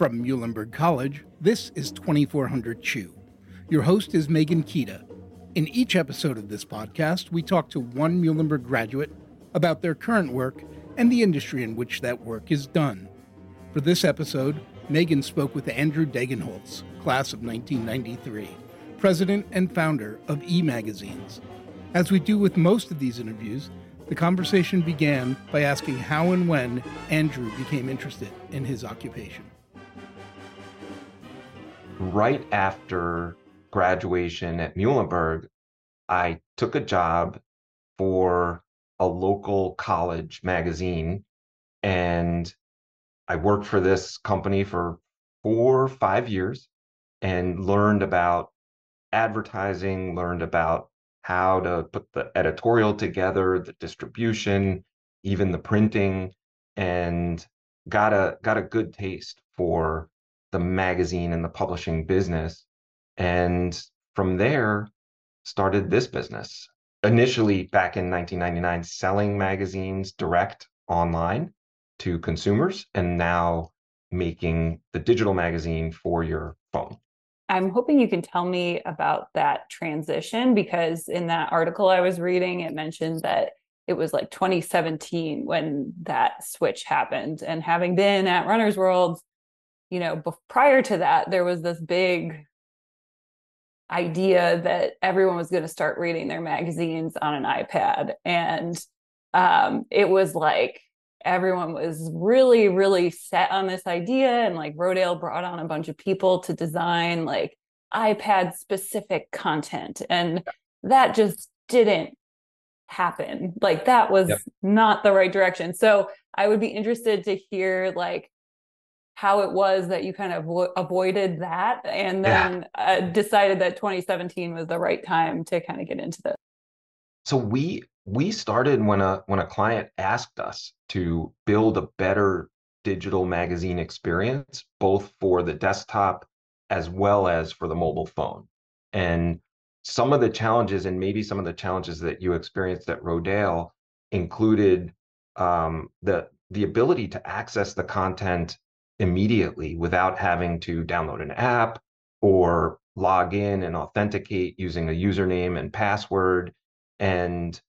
From Muhlenberg College, this is 2400 Chew. Your host is Megan Kita. In each episode of this podcast, we talk to one Muhlenberg graduate about their current work and the industry in which that work is done. For this episode, Megan spoke with Andrew Degenholtz, class of 1993, president and founder of E Magazines. As we do with most of these interviews, the conversation began by asking how and when Andrew became interested in his occupation. Right after graduation at Muhlenberg, I took a job for a local college magazine and I worked for this company for four or five years and learned about advertising, learned about how to put the editorial together, the distribution, even the printing, and got a got a good taste for the magazine and the publishing business. And from there, started this business. Initially back in 1999, selling magazines direct online to consumers and now making the digital magazine for your phone. I'm hoping you can tell me about that transition because in that article I was reading, it mentioned that it was like 2017 when that switch happened. And having been at Runner's World, you know, prior to that, there was this big idea that everyone was going to start reading their magazines on an iPad. And um, it was like everyone was really really set on this idea and like rodale brought on a bunch of people to design like ipad specific content and that just didn't happen like that was yep. not the right direction so i would be interested to hear like how it was that you kind of avoided that and then yeah. uh, decided that 2017 was the right time to kind of get into this so we we started when a when a client asked us to build a better digital magazine experience both for the desktop as well as for the mobile phone and some of the challenges and maybe some of the challenges that you experienced at rodale included um, the the ability to access the content immediately without having to download an app or log in and authenticate using a username and password. And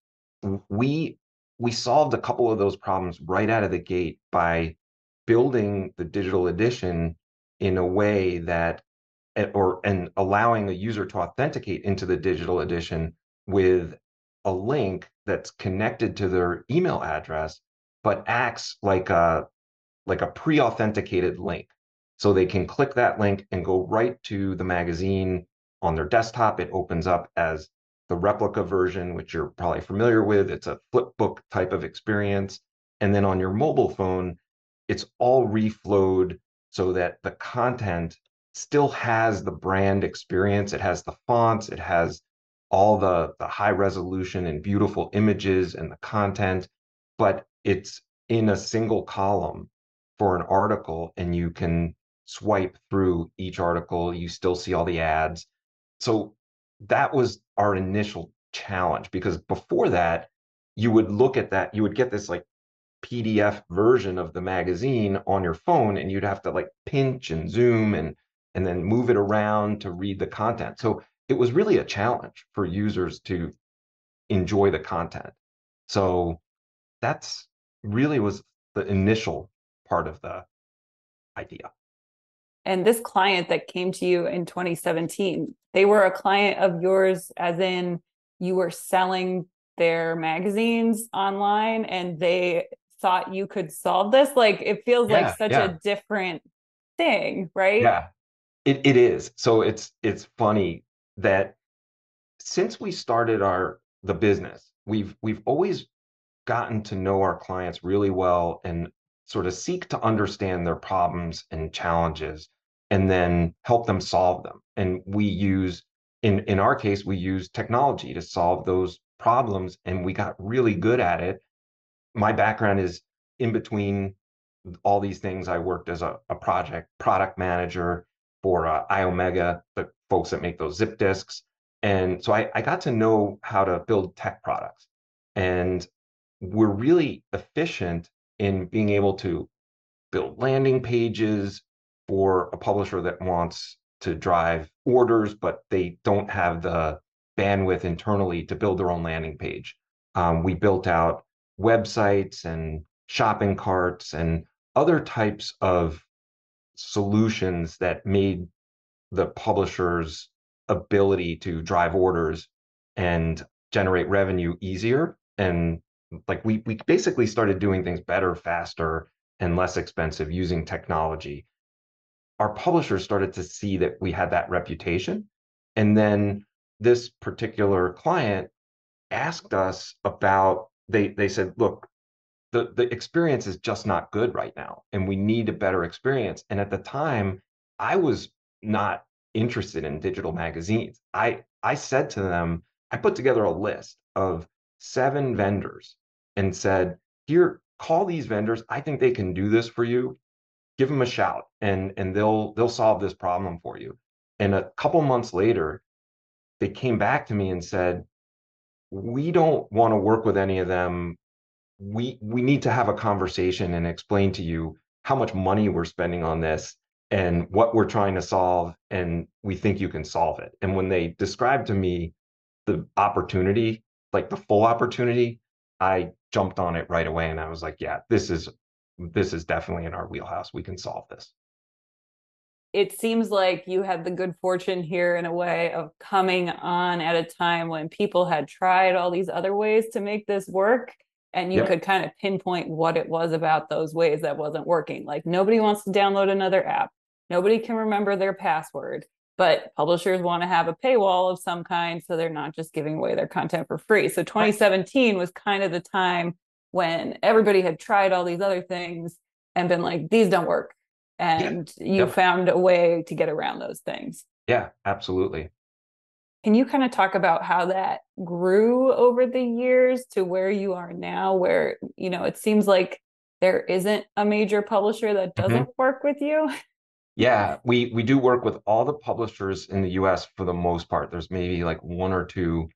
we we solved a couple of those problems right out of the gate by building the digital edition in a way that eh, or and allowing a user to authenticate into the digital edition with a link that's connected to their email address but acts like a like a pre-authenticated link so they can click that link and go right to the magazine on their desktop it opens up as the replica version, which you're probably familiar with. It's a flip book type of experience. And then on your mobile phone, it's all reflowed so that the content still has the brand experience. It has the fonts, it has all the, the high resolution and beautiful images and the content, but it's in a single column for an article, and you can swipe through each article. You still see all the ads. So that was our initial challenge because before that, you would look at that, you would get this like PDF version of the magazine on your phone, and you'd have to like pinch and zoom and and then move it around to read the content. So it was really a challenge for users to enjoy the content. So that's really was the initial part of the idea. And this client that came to you in 2017 they were a client of yours as in you were selling their magazines online and they thought you could solve this? Like it feels yeah, like such yeah. a different thing right? Yeah. It, it is. So it's it's funny that since we started our the business we've we've always gotten to know our clients really well and sort of seek to understand their problems and challenges and then help them solve them. And we use, in, in our case, we use technology to solve those problems and we got really good at it. My background is in between all these things. I worked as a, a project product manager for uh, Iomega, the folks that make those zip disks. And so I, I got to know how to build tech products. And we're really efficient in being able to build landing pages for a publisher that wants to drive orders, but they don't have the bandwidth internally to build their own landing page. Um, we built out websites and shopping carts and other types of solutions that made the publisher's ability to drive orders and generate revenue easier and like we we basically started doing things better faster and less expensive using technology. Our publishers started to see that we had that reputation and then this particular client asked us about they they said look the the experience is just not good right now and we need a better experience. And at the time i was not interested in digital magazines. I i said to them i put together a list of seven vendors and said here call these vendors i think they can do this for you. Give them a shout and and they'll they'll solve this problem for you. And a couple months later they came back to me and said we don't want to work with any of them. We we need to have a conversation and explain to you how much money we're spending on this and what we're trying to solve and we think you can solve it. And when they described to me the opportunity like the full opportunity i jumped on it right away and i was like yeah this is this is definitely in our wheelhouse we can solve this it seems like you had the good fortune here in a way of coming on at a time when people had tried all these other ways to make this work and you yep. could kind of pinpoint what it was about those ways that wasn't working. Like nobody wants to download another app. Nobody can remember their password, but publishers want to have a paywall of some kind so they're not just giving away their content for free. So 2017 right. was kind of the time when everybody had tried all these other things and been like these don't work and yeah. you found a way to get around those things. Yeah, absolutely. Can you kind of talk about how that grew over the years to where you are now, where, you know, it seems like there isn't a major publisher that mm-hmm. doesn't mm-hmm. work with you? Yeah, we we do work with all the publishers in the US for the most part. There's maybe like one or two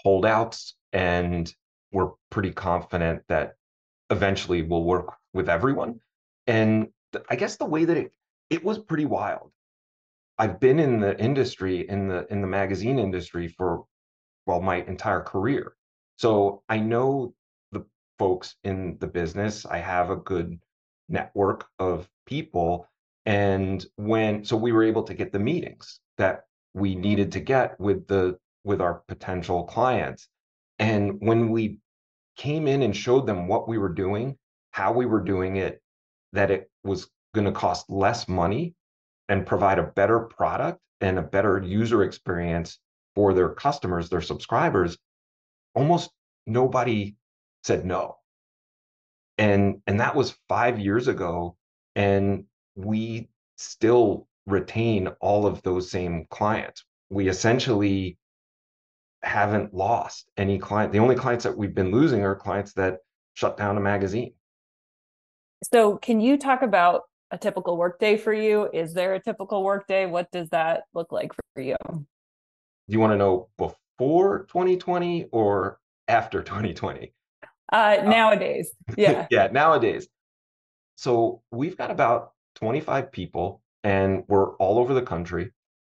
holdouts and we're pretty confident that eventually we'll work with everyone. And I guess the way that it it was pretty wild. I've been in the industry in the in the magazine industry for well my entire career. So I know the folks in the business. I have a good network of people and when so we were able to get the meetings that we needed to get with the with our potential clients. And when we came in and showed them what we were doing, how we were doing it, that it was going to cost less money and provide a better product and a better user experience for their customers, their subscribers, almost nobody said no. And and that was 5 years ago and we still retain all of those same clients. We essentially haven't lost any client. The only clients that we've been losing are clients that shut down a magazine. So, can you talk about a typical workday for you? Is there a typical workday? What does that look like for you? Do you want to know before 2020 or after 2020? Uh, uh, nowadays, yeah. yeah, nowadays. So we've got about 25 people and we're all over the country.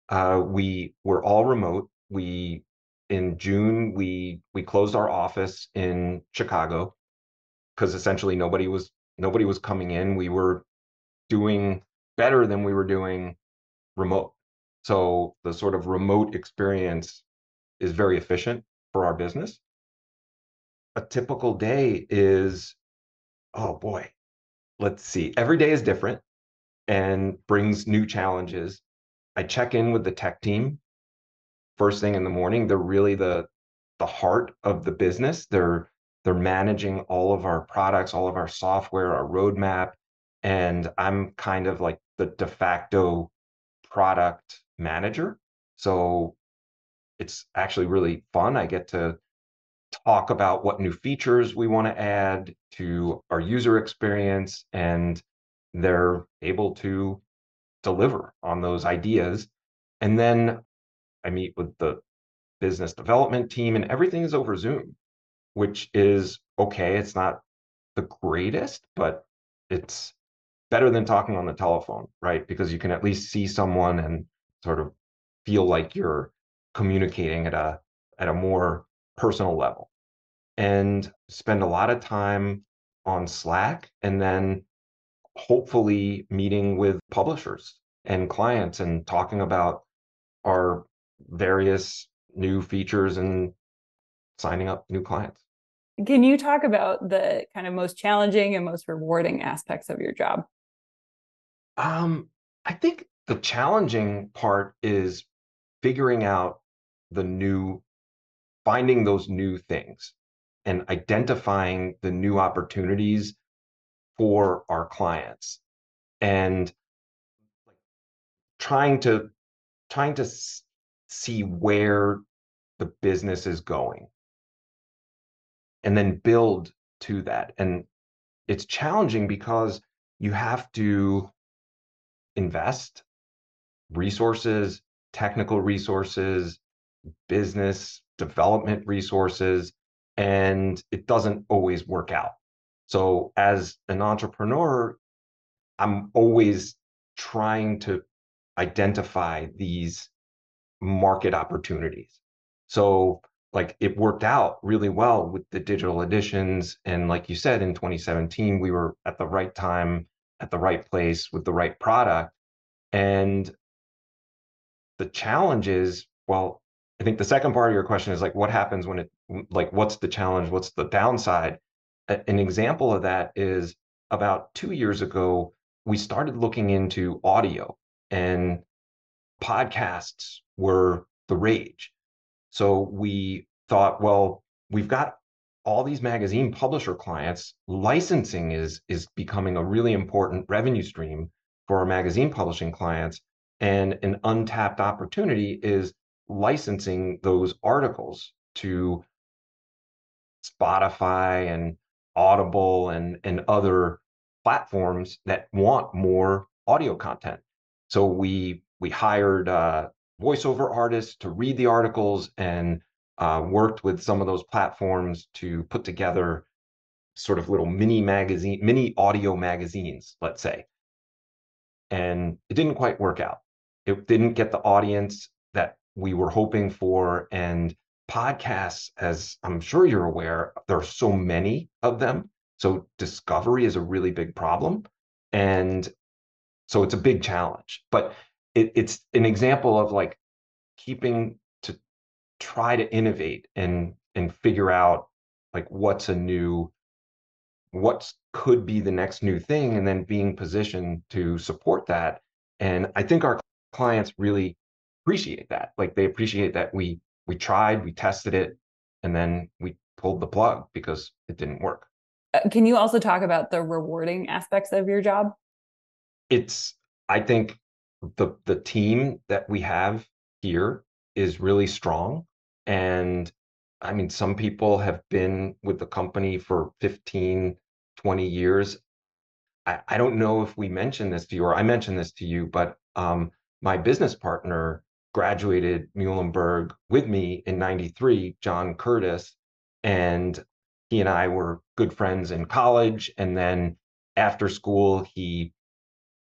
Uh, we we're all remote. We in June we we closed our office in Chicago because essentially nobody was nobody was coming in. We were doing better than we were doing remote. So the sort of remote experience is very efficient for our business. A typical day is, oh boy, let's see. Every day is different and brings new challenges. I check in with the tech team first thing in the morning. They're really the the heart of the business. They're they're managing all of our products, all of our software, our roadmap, and I'm kind of like the de facto product manager. So it's actually really fun. I get to talk about what new features we want to add to our user experience, and they're able to deliver on those ideas. And then I meet with the business development team, and everything is over Zoom, which is okay. It's not the greatest, but it's better than talking on the telephone, right? Because you can at least see someone and sort of feel like you're communicating at a at a more personal level. And spend a lot of time on Slack and then hopefully meeting with publishers and clients and talking about our various new features and signing up new clients. Can you talk about the kind of most challenging and most rewarding aspects of your job? Um, I think the challenging part is figuring out the new, finding those new things and identifying the new opportunities for our clients. And trying to trying to see where the business is going. And then build to that. And it's challenging because you have to invest resources technical resources business development resources and it doesn't always work out so as an entrepreneur i'm always trying to identify these market opportunities. So like it worked out really well with the digital editions and like you said in 2017 we were at the right time at the right place with the right product. And the challenge is well i think the second part of your question is like what happens when it like what's the challenge? What's the downside an example of that is about 2 years ago we started looking into audio and podcasts were the rage so we thought, well, we've got all these magazine publisher clients. Licensing is is becoming a really important revenue stream for our magazine publishing clients. And an untapped opportunity is licensing those articles to Spotify and Audible and, and other platforms that want more audio content. So we we hired uh, voiceover artists to read the articles and uh, worked with some of those platforms to put together sort of little mini magazine, mini audio magazines, let's say. And it didn't quite work out. It didn't get the audience that we were hoping for. And podcasts, as I'm sure you're aware, there are so many of them. So discovery is a really big problem. And so it's a big challenge. But it, it's an example of like keeping to try to innovate and and figure out like what's a new what could be the next new thing and then being positioned to support that and i think our clients really appreciate that like they appreciate that we we tried we tested it and then we pulled the plug because it didn't work. Uh, can you also talk about the rewarding aspects of your job? It's i think the the team that we have here is really strong and i mean some people have been with the company for 15 20 years. I, I don't know if we mentioned this to you or i mentioned this to you but um, my business partner graduated muhlenberg with me in 93 john curtis and he and i were good friends in college and then after school he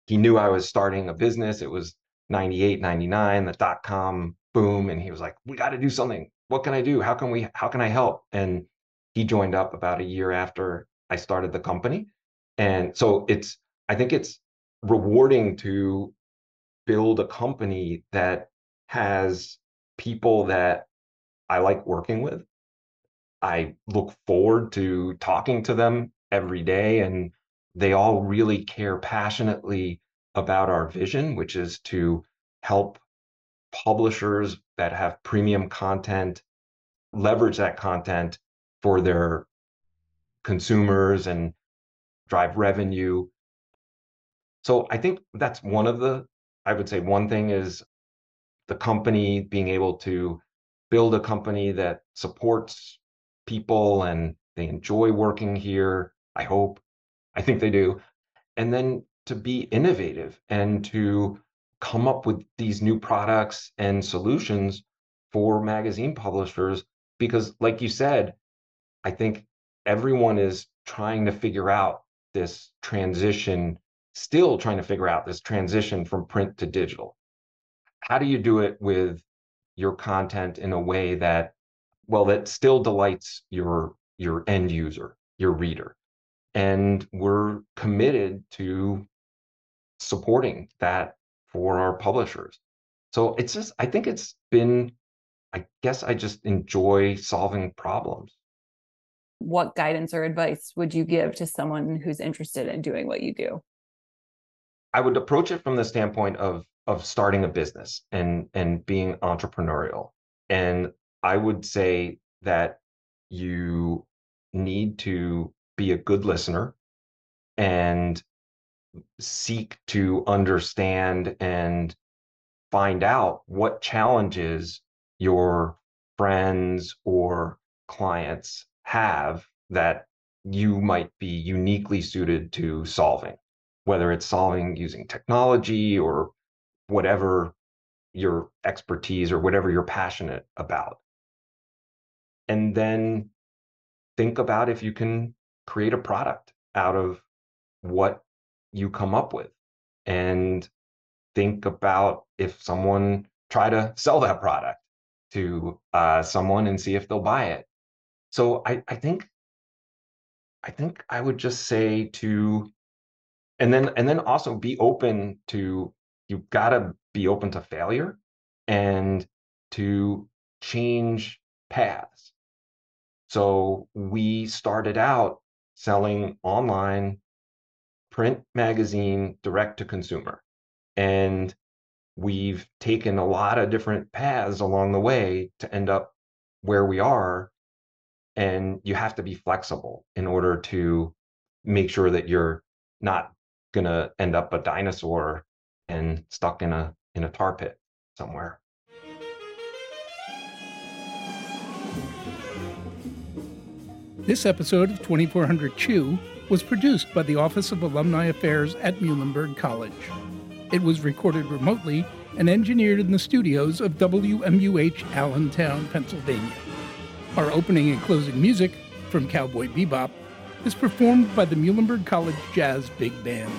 he knew I was starting a business. It was 98, 99, the dot com boom. And he was like, we got to do something. What can I do? How can we, how can I help? And he joined up about a year after I started the company. And so it's, I think it's rewarding to build a company that has people that I like working with. I look forward to talking to them every day and they all really care passionately about our vision, which is to help publishers that have premium content leverage that content for their consumers and drive revenue. So I think that's one of the, I would say one thing is the company being able to build a company that supports people and they enjoy working here, I hope. I think they do. And then to be innovative and to come up with these new products and solutions for magazine publishers. Because, like you said, I think everyone is trying to figure out this transition still trying to figure out this transition from print to digital. How do you do it with your content in a way that, well, that still delights your your end user, your reader? And we're committed to supporting that for our publishers. So it's just, I think it's been, I guess I just enjoy solving problems. What guidance or advice would you give to someone who's interested in doing what you do? I would approach it from the standpoint of of starting a business and and being entrepreneurial. And I would say that you need to be a good listener and seek to understand and find out what challenges your friends or clients have that you might be uniquely suited to solving, whether it's solving using technology or whatever your expertise or whatever you're passionate about. And then think about if you can create a product out of what you come up with and think about if someone try to sell that product to uh, someone and see if they'll buy it so I, I think i think i would just say to and then and then also be open to you gotta be open to failure and to change paths so we started out selling online print magazine direct to consumer. And we've taken a lot of different paths along the way to end up where we are. And you have to be flexible in order to make sure that you're not going to end up a dinosaur and stuck in a in a tar pit somewhere. This episode of 2400 Chew was produced by the Office of Alumni Affairs at Muhlenberg College. It was recorded remotely and engineered in the studios of WMUH Allentown, Pennsylvania. Our opening and closing music, from Cowboy Bebop, is performed by the Muhlenberg College Jazz Big Band.